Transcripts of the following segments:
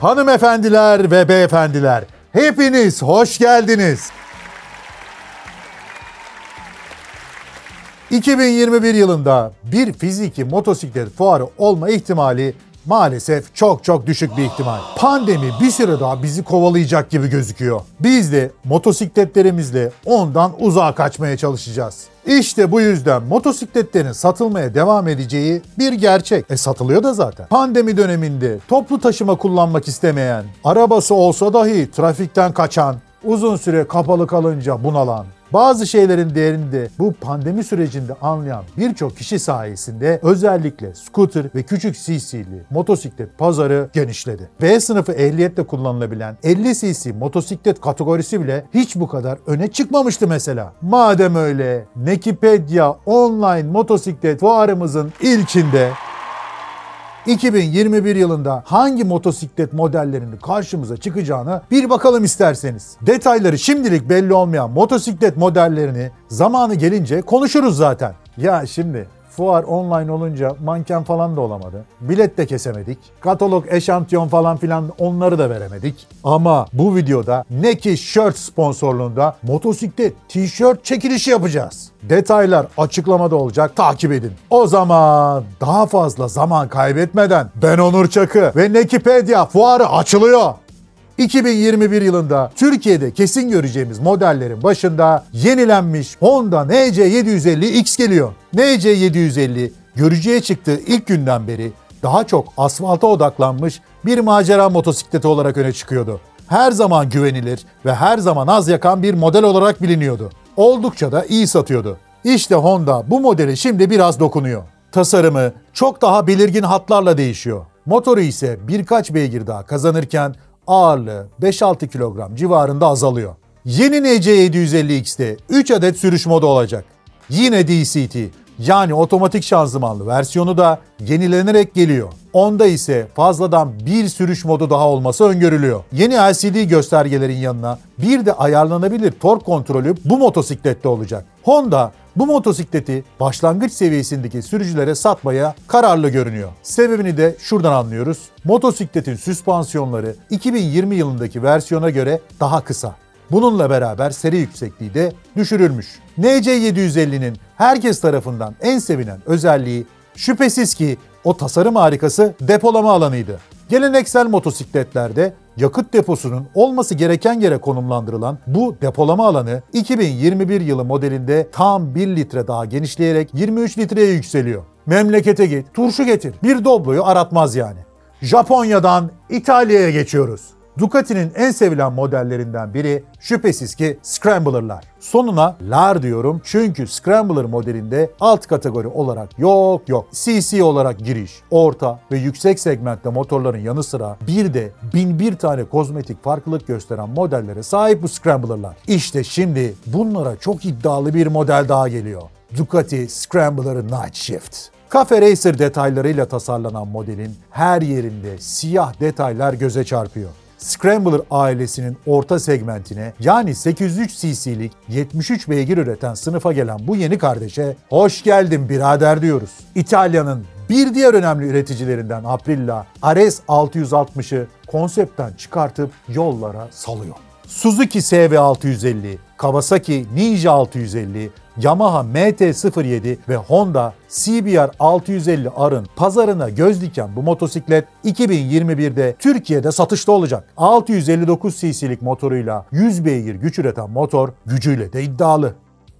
Hanımefendiler ve beyefendiler, hepiniz hoş geldiniz. 2021 yılında bir fiziki motosiklet fuarı olma ihtimali maalesef çok çok düşük bir ihtimal. Pandemi bir süre daha bizi kovalayacak gibi gözüküyor. Biz de motosikletlerimizle ondan uzağa kaçmaya çalışacağız. İşte bu yüzden motosikletlerin satılmaya devam edeceği bir gerçek. E satılıyor da zaten. Pandemi döneminde toplu taşıma kullanmak istemeyen, arabası olsa dahi trafikten kaçan, uzun süre kapalı kalınca bunalan, bazı şeylerin değerini de bu pandemi sürecinde anlayan birçok kişi sayesinde özellikle scooter ve küçük CC'li motosiklet pazarı genişledi. B sınıfı ehliyetle kullanılabilen 50 cc motosiklet kategorisi bile hiç bu kadar öne çıkmamıştı mesela. Madem öyle Nekipedia online motosiklet fuarımızın ilkinde 2021 yılında hangi motosiklet modellerinin karşımıza çıkacağını bir bakalım isterseniz. Detayları şimdilik belli olmayan motosiklet modellerini zamanı gelince konuşuruz zaten. Ya şimdi fuar online olunca manken falan da olamadı. Bilet de kesemedik. Katalog, eşantiyon falan filan onları da veremedik. Ama bu videoda Neki Shirt sponsorluğunda motosiklet tişört çekilişi yapacağız. Detaylar açıklamada olacak. Takip edin. O zaman daha fazla zaman kaybetmeden ben Onur Çakı ve Nekipedia fuarı açılıyor. 2021 yılında Türkiye'de kesin göreceğimiz modellerin başında yenilenmiş Honda NC750X geliyor. NC750 görücüye çıktığı ilk günden beri daha çok asfalta odaklanmış bir macera motosikleti olarak öne çıkıyordu. Her zaman güvenilir ve her zaman az yakan bir model olarak biliniyordu. Oldukça da iyi satıyordu. İşte Honda bu modeli şimdi biraz dokunuyor. Tasarımı çok daha belirgin hatlarla değişiyor. Motoru ise birkaç beygir daha kazanırken ağırlığı 5-6 kilogram civarında azalıyor. Yeni NC750X'te 3 adet sürüş modu olacak. Yine DCT yani otomatik şanzımanlı versiyonu da yenilenerek geliyor. Onda ise fazladan bir sürüş modu daha olması öngörülüyor. Yeni LCD göstergelerin yanına bir de ayarlanabilir tork kontrolü bu motosiklette olacak. Honda bu motosikleti başlangıç seviyesindeki sürücülere satmaya kararlı görünüyor. Sebebini de şuradan anlıyoruz. Motosikletin süspansiyonları 2020 yılındaki versiyona göre daha kısa. Bununla beraber seri yüksekliği de düşürülmüş. NC750'nin herkes tarafından en sevilen özelliği şüphesiz ki o tasarım harikası depolama alanıydı. Geleneksel motosikletlerde yakıt deposunun olması gereken yere konumlandırılan bu depolama alanı 2021 yılı modelinde tam 1 litre daha genişleyerek 23 litreye yükseliyor. Memlekete git, turşu getir. Bir Doblo'yu aratmaz yani. Japonya'dan İtalya'ya geçiyoruz. Ducati'nin en sevilen modellerinden biri şüphesiz ki Scrambler'lar. Sonuna lar diyorum çünkü Scrambler modelinde alt kategori olarak yok yok. CC olarak giriş, orta ve yüksek segmentte motorların yanı sıra bir de bin bir tane kozmetik farklılık gösteren modellere sahip bu Scrambler'lar. İşte şimdi bunlara çok iddialı bir model daha geliyor. Ducati Scrambler Night Shift. Cafe Racer detaylarıyla tasarlanan modelin her yerinde siyah detaylar göze çarpıyor. Scrambler ailesinin orta segmentine yani 803 cc'lik 73 beygir üreten sınıfa gelen bu yeni kardeşe hoş geldin birader diyoruz. İtalya'nın bir diğer önemli üreticilerinden Aprilia RS 660'ı konseptten çıkartıp yollara salıyor. Suzuki SV650, Kawasaki Ninja 650, Yamaha MT-07 ve Honda CBR 650R'ın pazarına göz diken bu motosiklet 2021'de Türkiye'de satışta olacak. 659 cc'lik motoruyla 100 beygir güç üreten motor gücüyle de iddialı.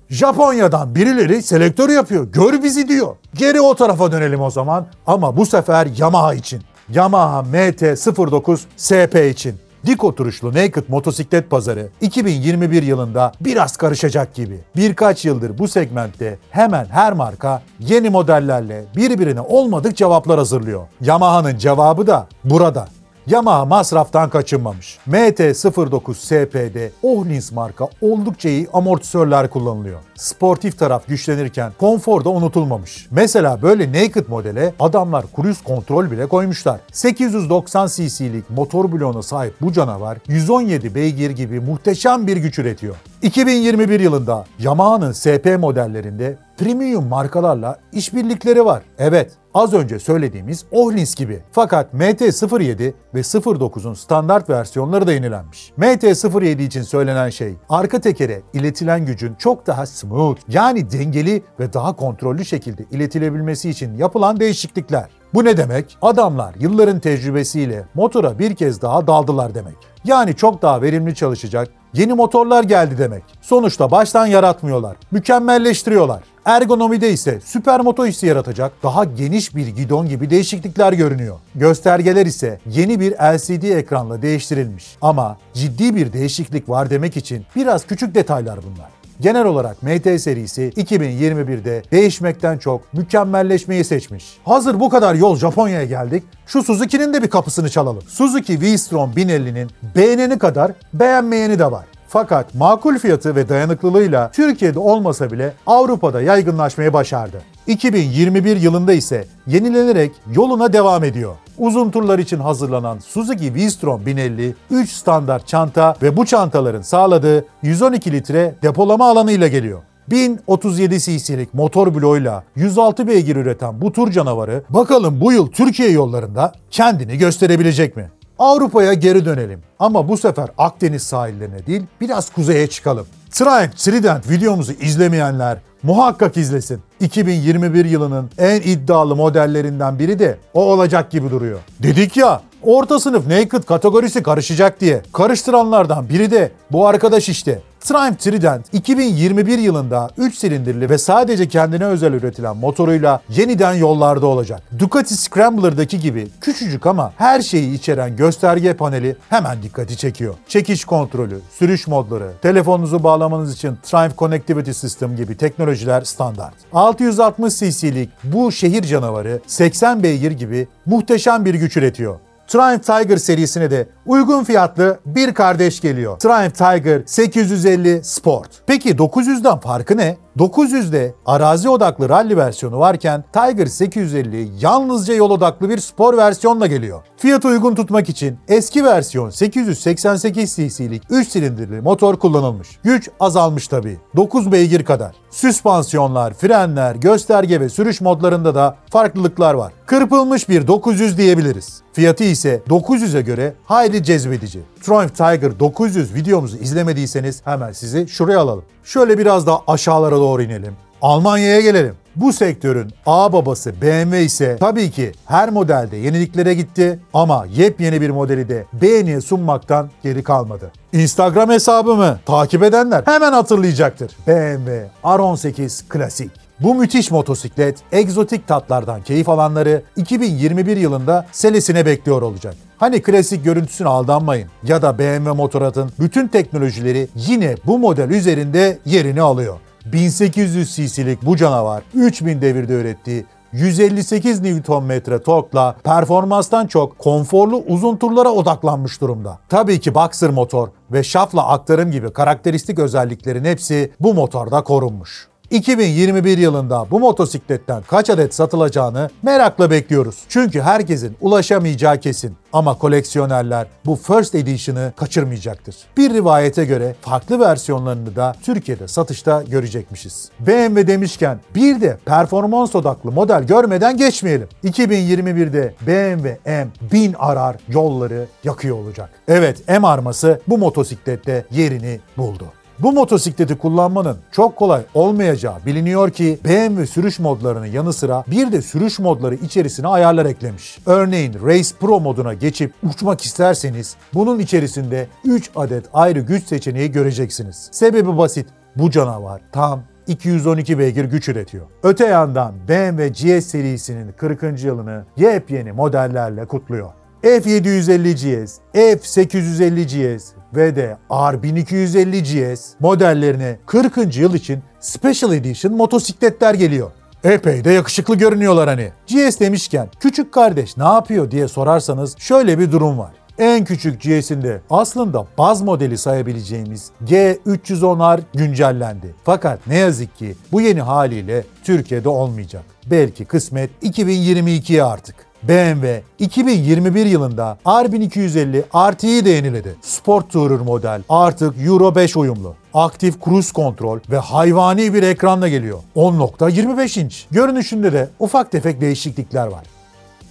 Japonya'dan birileri selektör yapıyor. Gör bizi diyor. Geri o tarafa dönelim o zaman ama bu sefer Yamaha için. Yamaha MT-09 SP için dik oturuşlu naked motosiklet pazarı 2021 yılında biraz karışacak gibi. Birkaç yıldır bu segmentte hemen her marka yeni modellerle birbirine olmadık cevaplar hazırlıyor. Yamaha'nın cevabı da burada. Yamaha masraftan kaçınmamış. MT-09 SP'de Ohlins marka oldukça iyi amortisörler kullanılıyor. Sportif taraf güçlenirken konfor da unutulmamış. Mesela böyle naked modele adamlar cruise kontrol bile koymuşlar. 890 cc'lik motor bloğuna sahip bu canavar 117 beygir gibi muhteşem bir güç üretiyor. 2021 yılında Yamaha'nın SP modellerinde premium markalarla işbirlikleri var. Evet, az önce söylediğimiz Ohlins gibi. Fakat MT-07 ve 09'un standart versiyonları da yenilenmiş. MT-07 için söylenen şey, arka tekere iletilen gücün çok daha smooth, yani dengeli ve daha kontrollü şekilde iletilebilmesi için yapılan değişiklikler. Bu ne demek? Adamlar yılların tecrübesiyle motora bir kez daha daldılar demek. Yani çok daha verimli çalışacak yeni motorlar geldi demek. Sonuçta baştan yaratmıyorlar, mükemmelleştiriyorlar. Ergonomide ise süper moto hissi yaratacak daha geniş bir gidon gibi değişiklikler görünüyor. Göstergeler ise yeni bir LCD ekranla değiştirilmiş. Ama ciddi bir değişiklik var demek için biraz küçük detaylar bunlar. Genel olarak MT serisi 2021'de değişmekten çok mükemmelleşmeyi seçmiş. Hazır bu kadar yol Japonya'ya geldik. Şu Suzuki'nin de bir kapısını çalalım. Suzuki V-Strom 1050'nin beğeneni kadar beğenmeyeni de var. Fakat makul fiyatı ve dayanıklılığıyla Türkiye'de olmasa bile Avrupa'da yaygınlaşmayı başardı. 2021 yılında ise yenilenerek yoluna devam ediyor. Uzun turlar için hazırlanan Suzuki V-Strom 1050 3 standart çanta ve bu çantaların sağladığı 112 litre depolama alanıyla geliyor. 1037 cc'lik motor bloğuyla 106 beygir üreten bu tur canavarı bakalım bu yıl Türkiye yollarında kendini gösterebilecek mi? Avrupa'ya geri dönelim ama bu sefer Akdeniz sahillerine değil biraz kuzeye çıkalım. Triumph Trident videomuzu izlemeyenler muhakkak izlesin. 2021 yılının en iddialı modellerinden biri de o olacak gibi duruyor. Dedik ya orta sınıf naked kategorisi karışacak diye. Karıştıranlardan biri de bu arkadaş işte. Triumph Trident 2021 yılında 3 silindirli ve sadece kendine özel üretilen motoruyla yeniden yollarda olacak. Ducati Scrambler'daki gibi küçücük ama her şeyi içeren gösterge paneli hemen dikkati çekiyor. Çekiş kontrolü, sürüş modları, telefonunuzu bağlamanız için Triumph Connectivity System gibi teknolojiler standart. 660 cc'lik bu şehir canavarı 80 beygir gibi muhteşem bir güç üretiyor. Triumph Tiger serisine de uygun fiyatlı bir kardeş geliyor. Triumph Tiger 850 Sport. Peki 900'den farkı ne? 900'de arazi odaklı rally versiyonu varken Tiger 850 yalnızca yol odaklı bir spor versiyonla geliyor. Fiyatı uygun tutmak için eski versiyon 888 cc'lik 3 silindirli motor kullanılmış. Güç azalmış tabii. 9 beygir kadar. Süspansiyonlar, frenler, gösterge ve sürüş modlarında da farklılıklar var. Kırpılmış bir 900 diyebiliriz. Fiyatı ise 900'e göre hayli cezbedici. Triumph Tiger 900 videomuzu izlemediyseniz hemen sizi şuraya alalım. Şöyle biraz da aşağılara doğru inelim. Almanya'ya gelelim. Bu sektörün ağ babası BMW ise tabii ki her modelde yeniliklere gitti ama yepyeni bir modeli de beğeniye sunmaktan geri kalmadı. Instagram hesabımı takip edenler hemen hatırlayacaktır. BMW R18 Klasik. Bu müthiş motosiklet, egzotik tatlardan keyif alanları 2021 yılında selesine bekliyor olacak. Hani klasik görüntüsüne aldanmayın ya da BMW Motorrad'ın bütün teknolojileri yine bu model üzerinde yerini alıyor. 1800 cc'lik bu canavar 3000 devirde ürettiği 158 Nm torkla performanstan çok konforlu uzun turlara odaklanmış durumda. Tabii ki Boxer motor ve şafla aktarım gibi karakteristik özelliklerin hepsi bu motorda korunmuş. 2021 yılında bu motosikletten kaç adet satılacağını merakla bekliyoruz. Çünkü herkesin ulaşamayacağı kesin. Ama koleksiyonerler bu First Edition'ı kaçırmayacaktır. Bir rivayete göre farklı versiyonlarını da Türkiye'de satışta görecekmişiz. BMW demişken bir de performans odaklı model görmeden geçmeyelim. 2021'de BMW M1000 arar yolları yakıyor olacak. Evet M arması bu motosiklette yerini buldu. Bu motosikleti kullanmanın çok kolay olmayacağı biliniyor ki BMW sürüş modlarının yanı sıra bir de sürüş modları içerisine ayarlar eklemiş. Örneğin Race Pro moduna geçip uçmak isterseniz bunun içerisinde 3 adet ayrı güç seçeneği göreceksiniz. Sebebi basit. Bu canavar tam 212 beygir güç üretiyor. Öte yandan BMW GS serisinin 40. yılını yepyeni modellerle kutluyor. F750 GS, F850 GS ve de R1250 GS modellerine 40. yıl için Special Edition motosikletler geliyor. Epey de yakışıklı görünüyorlar hani. GS demişken küçük kardeş ne yapıyor diye sorarsanız şöyle bir durum var. En küçük GS'inde aslında baz modeli sayabileceğimiz G310R güncellendi. Fakat ne yazık ki bu yeni haliyle Türkiye'de olmayacak. Belki kısmet 2022'ye artık. BMW 2021 yılında R1250 RT'yi de yeniledi. Sport Tourer model artık Euro 5 uyumlu. aktif cruise kontrol ve hayvani bir ekranla geliyor. 10.25 inç. Görünüşünde de ufak tefek değişiklikler var.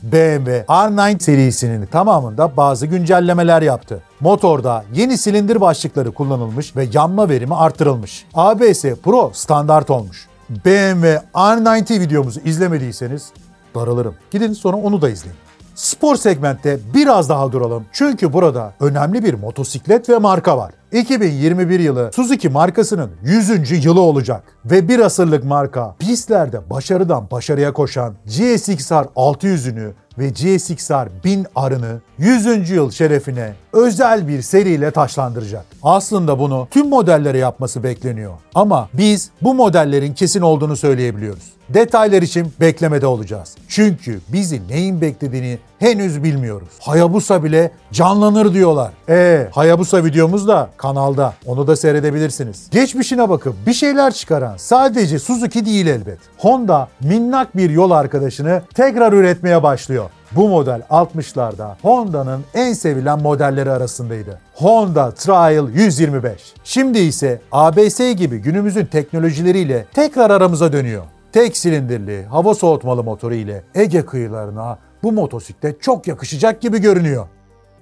BMW R9 serisinin tamamında bazı güncellemeler yaptı. Motorda yeni silindir başlıkları kullanılmış ve yanma verimi artırılmış. ABS Pro standart olmuş. BMW R90 videomuzu izlemediyseniz daralırım. Gidin sonra onu da izleyin. Spor segmentte biraz daha duralım. Çünkü burada önemli bir motosiklet ve marka var. 2021 yılı Suzuki markasının 100. yılı olacak ve bir asırlık marka pistlerde başarıdan başarıya koşan GSX-R 600'ünü ve GSX-R 1000 R'ını 100. yıl şerefine özel bir seriyle taşlandıracak. Aslında bunu tüm modellere yapması bekleniyor. Ama biz bu modellerin kesin olduğunu söyleyebiliyoruz. Detaylar için beklemede olacağız. Çünkü bizi neyin beklediğini henüz bilmiyoruz. Hayabusa bile canlanır diyorlar. E Hayabusa videomuz da kanalda. Onu da seyredebilirsiniz. Geçmişine bakıp bir şeyler çıkaran sadece Suzuki değil elbet. Honda minnak bir yol arkadaşını tekrar üretmeye başlıyor. Bu model 60'larda Honda'nın en sevilen modelleri arasındaydı. Honda Trail 125. Şimdi ise ABS gibi günümüzün teknolojileriyle tekrar aramıza dönüyor. Tek silindirli hava soğutmalı motoru ile Ege kıyılarına bu motosiklet çok yakışacak gibi görünüyor.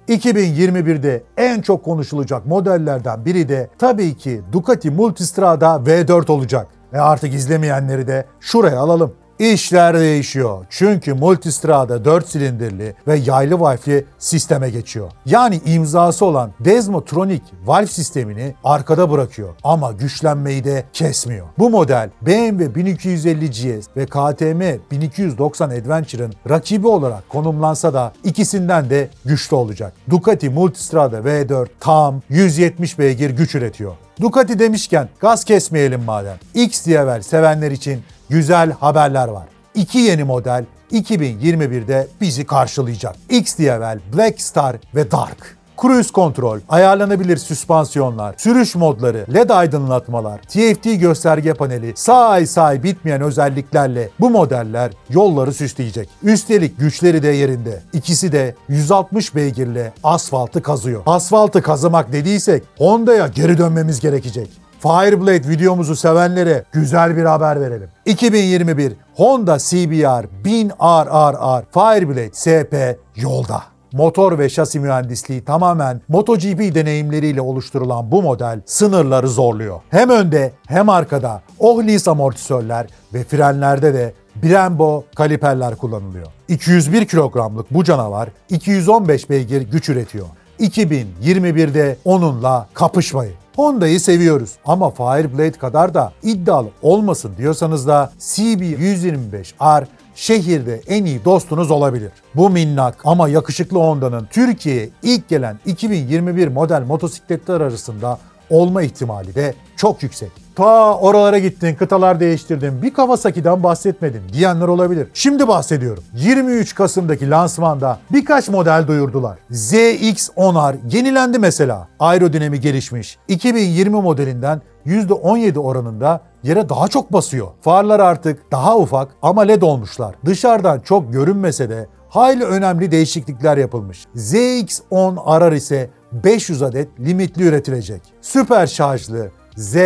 2021'de en çok konuşulacak modellerden biri de tabii ki Ducati Multistrada V4 olacak. Ve artık izlemeyenleri de şuraya alalım. İşler değişiyor. Çünkü Multistrada 4 silindirli ve yaylı valfli sisteme geçiyor. Yani imzası olan Desmotronic valve sistemini arkada bırakıyor ama güçlenmeyi de kesmiyor. Bu model BMW 1250 GS ve KTM 1290 Adventure'ın rakibi olarak konumlansa da ikisinden de güçlü olacak. Ducati Multistrada V4 tam 170 beygir güç üretiyor. Ducati demişken gaz kesmeyelim madem. XDR sevenler için güzel haberler var. İki yeni model 2021'de bizi karşılayacak. XDR, Black Star ve Dark. Cruise kontrol, ayarlanabilir süspansiyonlar, sürüş modları, LED aydınlatmalar, TFT gösterge paneli, sağ ay sağ ay bitmeyen özelliklerle bu modeller yolları süsleyecek. Üstelik güçleri de yerinde. İkisi de 160 beygirle asfaltı kazıyor. Asfaltı kazımak dediysek Honda'ya geri dönmemiz gerekecek. Fireblade videomuzu sevenlere güzel bir haber verelim. 2021 Honda CBR 1000 RRR Fireblade SP yolda. Motor ve şasi mühendisliği tamamen MotoGP deneyimleriyle oluşturulan bu model sınırları zorluyor. Hem önde hem arkada Ohlis amortisörler ve frenlerde de Brembo kaliperler kullanılıyor. 201 kilogramlık bu canavar 215 beygir güç üretiyor. 2021'de onunla kapışmayın. Honda'yı seviyoruz ama Fireblade kadar da iddialı olmasın diyorsanız da CB125R şehirde en iyi dostunuz olabilir. Bu minnak ama yakışıklı Honda'nın Türkiye'ye ilk gelen 2021 model motosikletler arasında olma ihtimali de çok yüksek. Ta oralara gittin, kıtalar değiştirdin, bir Kawasaki'den bahsetmedin diyenler olabilir. Şimdi bahsediyorum. 23 Kasım'daki lansmanda birkaç model duyurdular. ZX-10R yenilendi mesela. Aerodinami gelişmiş. 2020 modelinden %17 oranında yere daha çok basıyor. Farlar artık daha ufak ama led olmuşlar. Dışarıdan çok görünmese de hayli önemli değişiklikler yapılmış. ZX-10 RR ise 500 adet limitli üretilecek. Süper şarjlı Z,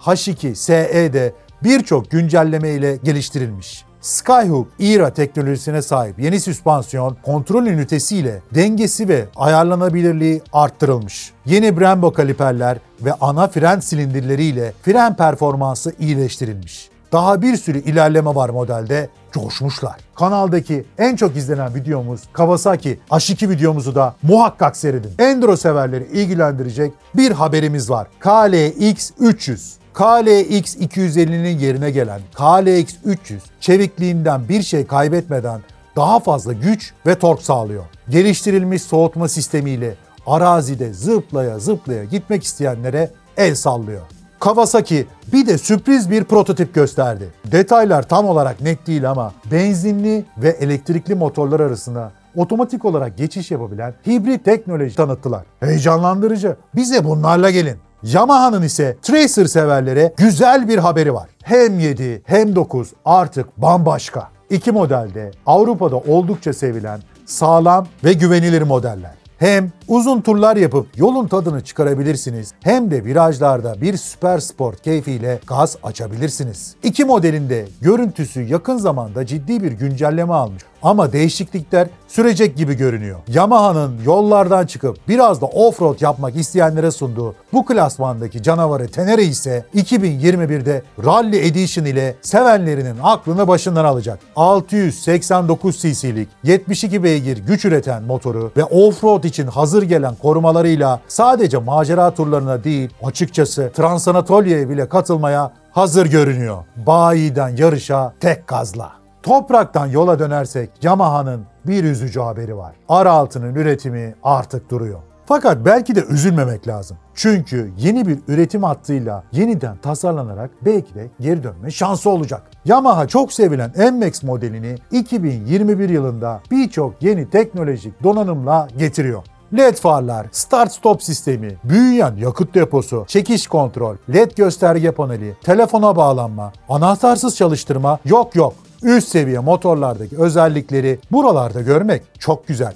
H2, SE de birçok güncelleme ile geliştirilmiş. Skyhook ERA teknolojisine sahip yeni süspansiyon kontrol ünitesiyle dengesi ve ayarlanabilirliği arttırılmış. Yeni Brembo kaliperler ve ana fren silindirleriyle fren performansı iyileştirilmiş. Daha bir sürü ilerleme var modelde. Coşmuşlar. Kanaldaki en çok izlenen videomuz Kawasaki H2 videomuzu da muhakkak seyredin. Enduro severleri ilgilendirecek bir haberimiz var. KLX 300. KLX 250'nin yerine gelen KLX 300 çevikliğinden bir şey kaybetmeden daha fazla güç ve tork sağlıyor. Geliştirilmiş soğutma sistemiyle arazide zıplaya zıplaya gitmek isteyenlere el sallıyor. Kawasaki bir de sürpriz bir prototip gösterdi. Detaylar tam olarak net değil ama benzinli ve elektrikli motorlar arasında otomatik olarak geçiş yapabilen hibrit teknoloji tanıttılar. Heyecanlandırıcı. Bize bunlarla gelin. Yamaha'nın ise Tracer severlere güzel bir haberi var. Hem 7 hem 9 artık bambaşka. İki modelde Avrupa'da oldukça sevilen sağlam ve güvenilir modeller. Hem uzun turlar yapıp yolun tadını çıkarabilirsiniz hem de virajlarda bir süper sport keyfiyle gaz açabilirsiniz. İki modelinde görüntüsü yakın zamanda ciddi bir güncelleme almış ama değişiklikler sürecek gibi görünüyor. Yamaha'nın yollardan çıkıp biraz da off-road yapmak isteyenlere sunduğu bu klasmandaki canavarı Tenere ise 2021'de Rally Edition ile sevenlerinin aklını başından alacak. 689 cc'lik 72 beygir güç üreten motoru ve off-road için hazır gelen korumalarıyla sadece macera turlarına değil açıkçası Transanatolia'ya bile katılmaya hazır görünüyor. Bayiden yarışa tek gazla. Topraktan yola dönersek Yamaha'nın bir üzücü haberi var. R6'nın üretimi artık duruyor. Fakat belki de üzülmemek lazım. Çünkü yeni bir üretim hattıyla yeniden tasarlanarak belki de geri dönme şansı olacak. Yamaha çok sevilen NMAX modelini 2021 yılında birçok yeni teknolojik donanımla getiriyor. LED farlar, start stop sistemi, büyüyen yakıt deposu, çekiş kontrol, LED gösterge paneli, telefona bağlanma, anahtarsız çalıştırma yok yok. Üst seviye motorlardaki özellikleri buralarda görmek çok güzel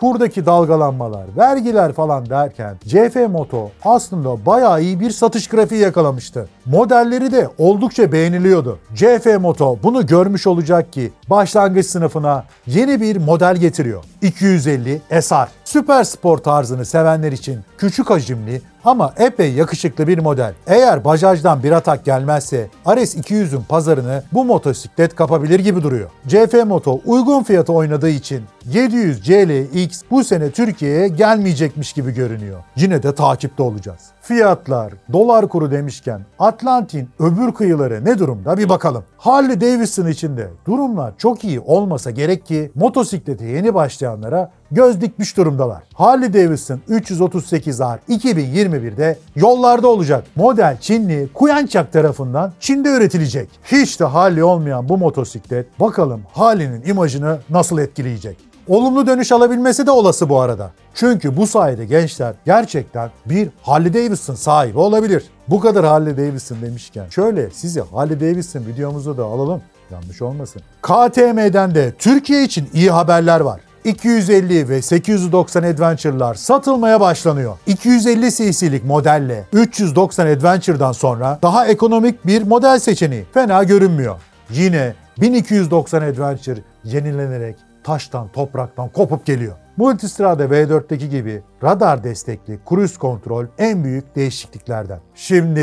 kurdaki dalgalanmalar, vergiler falan derken CF Moto aslında bayağı iyi bir satış grafiği yakalamıştı. Modelleri de oldukça beğeniliyordu. CF Moto bunu görmüş olacak ki başlangıç sınıfına yeni bir model getiriyor. 250 SR. Süper spor tarzını sevenler için küçük hacimli ama epey yakışıklı bir model. Eğer Bajaj'dan bir atak gelmezse RS200'ün pazarını bu motosiklet kapabilir gibi duruyor. CF Moto uygun fiyata oynadığı için 700 CLX bu sene Türkiye'ye gelmeyecekmiş gibi görünüyor. Yine de takipte olacağız. Fiyatlar, dolar kuru demişken Atlantin öbür kıyıları ne durumda bir bakalım. Harley Davidson içinde durumlar çok iyi olmasa gerek ki motosiklete yeni başlayanlara göz dikmiş durumdalar. Harley Davidson 338R 2021'de yollarda olacak. Model Çinli Kuyançak tarafından Çin'de üretilecek. Hiç de Harley olmayan bu motosiklet bakalım Harley'nin imajını nasıl etkileyecek. Olumlu dönüş alabilmesi de olası bu arada. Çünkü bu sayede gençler gerçekten bir Harley Davidson sahibi olabilir. Bu kadar Harley Davidson demişken şöyle sizi Harley Davidson videomuzu da alalım. Yanlış olmasın. KTM'den de Türkiye için iyi haberler var. 250 ve 890 Adventure'lar satılmaya başlanıyor. 250 cc'lik modelle 390 Adventure'dan sonra daha ekonomik bir model seçeneği fena görünmüyor. Yine 1290 Adventure yenilenerek taştan, topraktan kopup geliyor. Multistrada V4'teki gibi radar destekli cruise kontrol en büyük değişikliklerden. Şimdi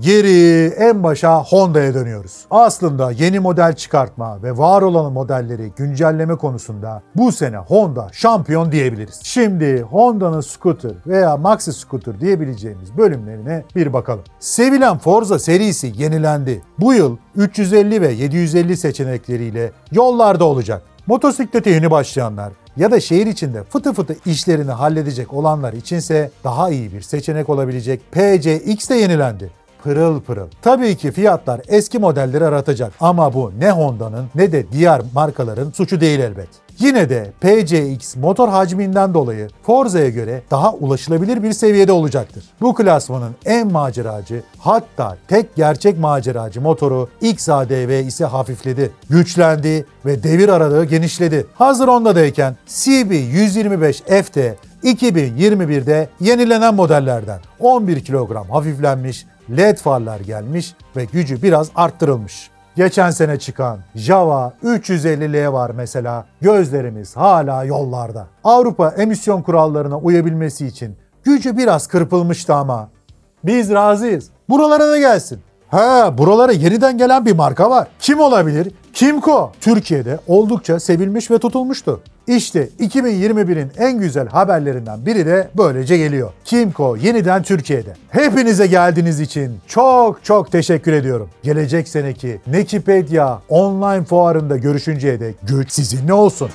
geri en başa Honda'ya dönüyoruz. Aslında yeni model çıkartma ve var olan modelleri güncelleme konusunda bu sene Honda şampiyon diyebiliriz. Şimdi Honda'nın scooter veya maxi scooter diyebileceğimiz bölümlerine bir bakalım. Sevilen Forza serisi yenilendi. Bu yıl 350 ve 750 seçenekleriyle yollarda olacak. Motosiklete yeni başlayanlar ya da şehir içinde fıtı fıtı işlerini halledecek olanlar içinse daha iyi bir seçenek olabilecek PCX de yenilendi pırıl pırıl. Tabii ki fiyatlar eski modelleri aratacak ama bu ne Honda'nın ne de diğer markaların suçu değil elbet. Yine de PCX motor hacminden dolayı Forza'ya göre daha ulaşılabilir bir seviyede olacaktır. Bu klasmanın en maceracı hatta tek gerçek maceracı motoru XADV ise hafifledi, güçlendi ve devir aralığı genişledi. Hazır ondadayken CB125 FT 2021'de yenilenen modellerden 11 kilogram hafiflenmiş, LED farlar gelmiş ve gücü biraz arttırılmış. Geçen sene çıkan Java 350L var mesela. Gözlerimiz hala yollarda. Avrupa emisyon kurallarına uyabilmesi için gücü biraz kırpılmıştı ama biz razıyız. Buralara da gelsin. Ha, buralara yeniden gelen bir marka var. Kim olabilir? Kimco. Türkiye'de oldukça sevilmiş ve tutulmuştu. İşte 2021'in en güzel haberlerinden biri de böylece geliyor. Kimco yeniden Türkiye'de. Hepinize geldiğiniz için çok çok teşekkür ediyorum. Gelecek seneki Nekipedia online fuarında görüşünceye dek güç sizinle olsun.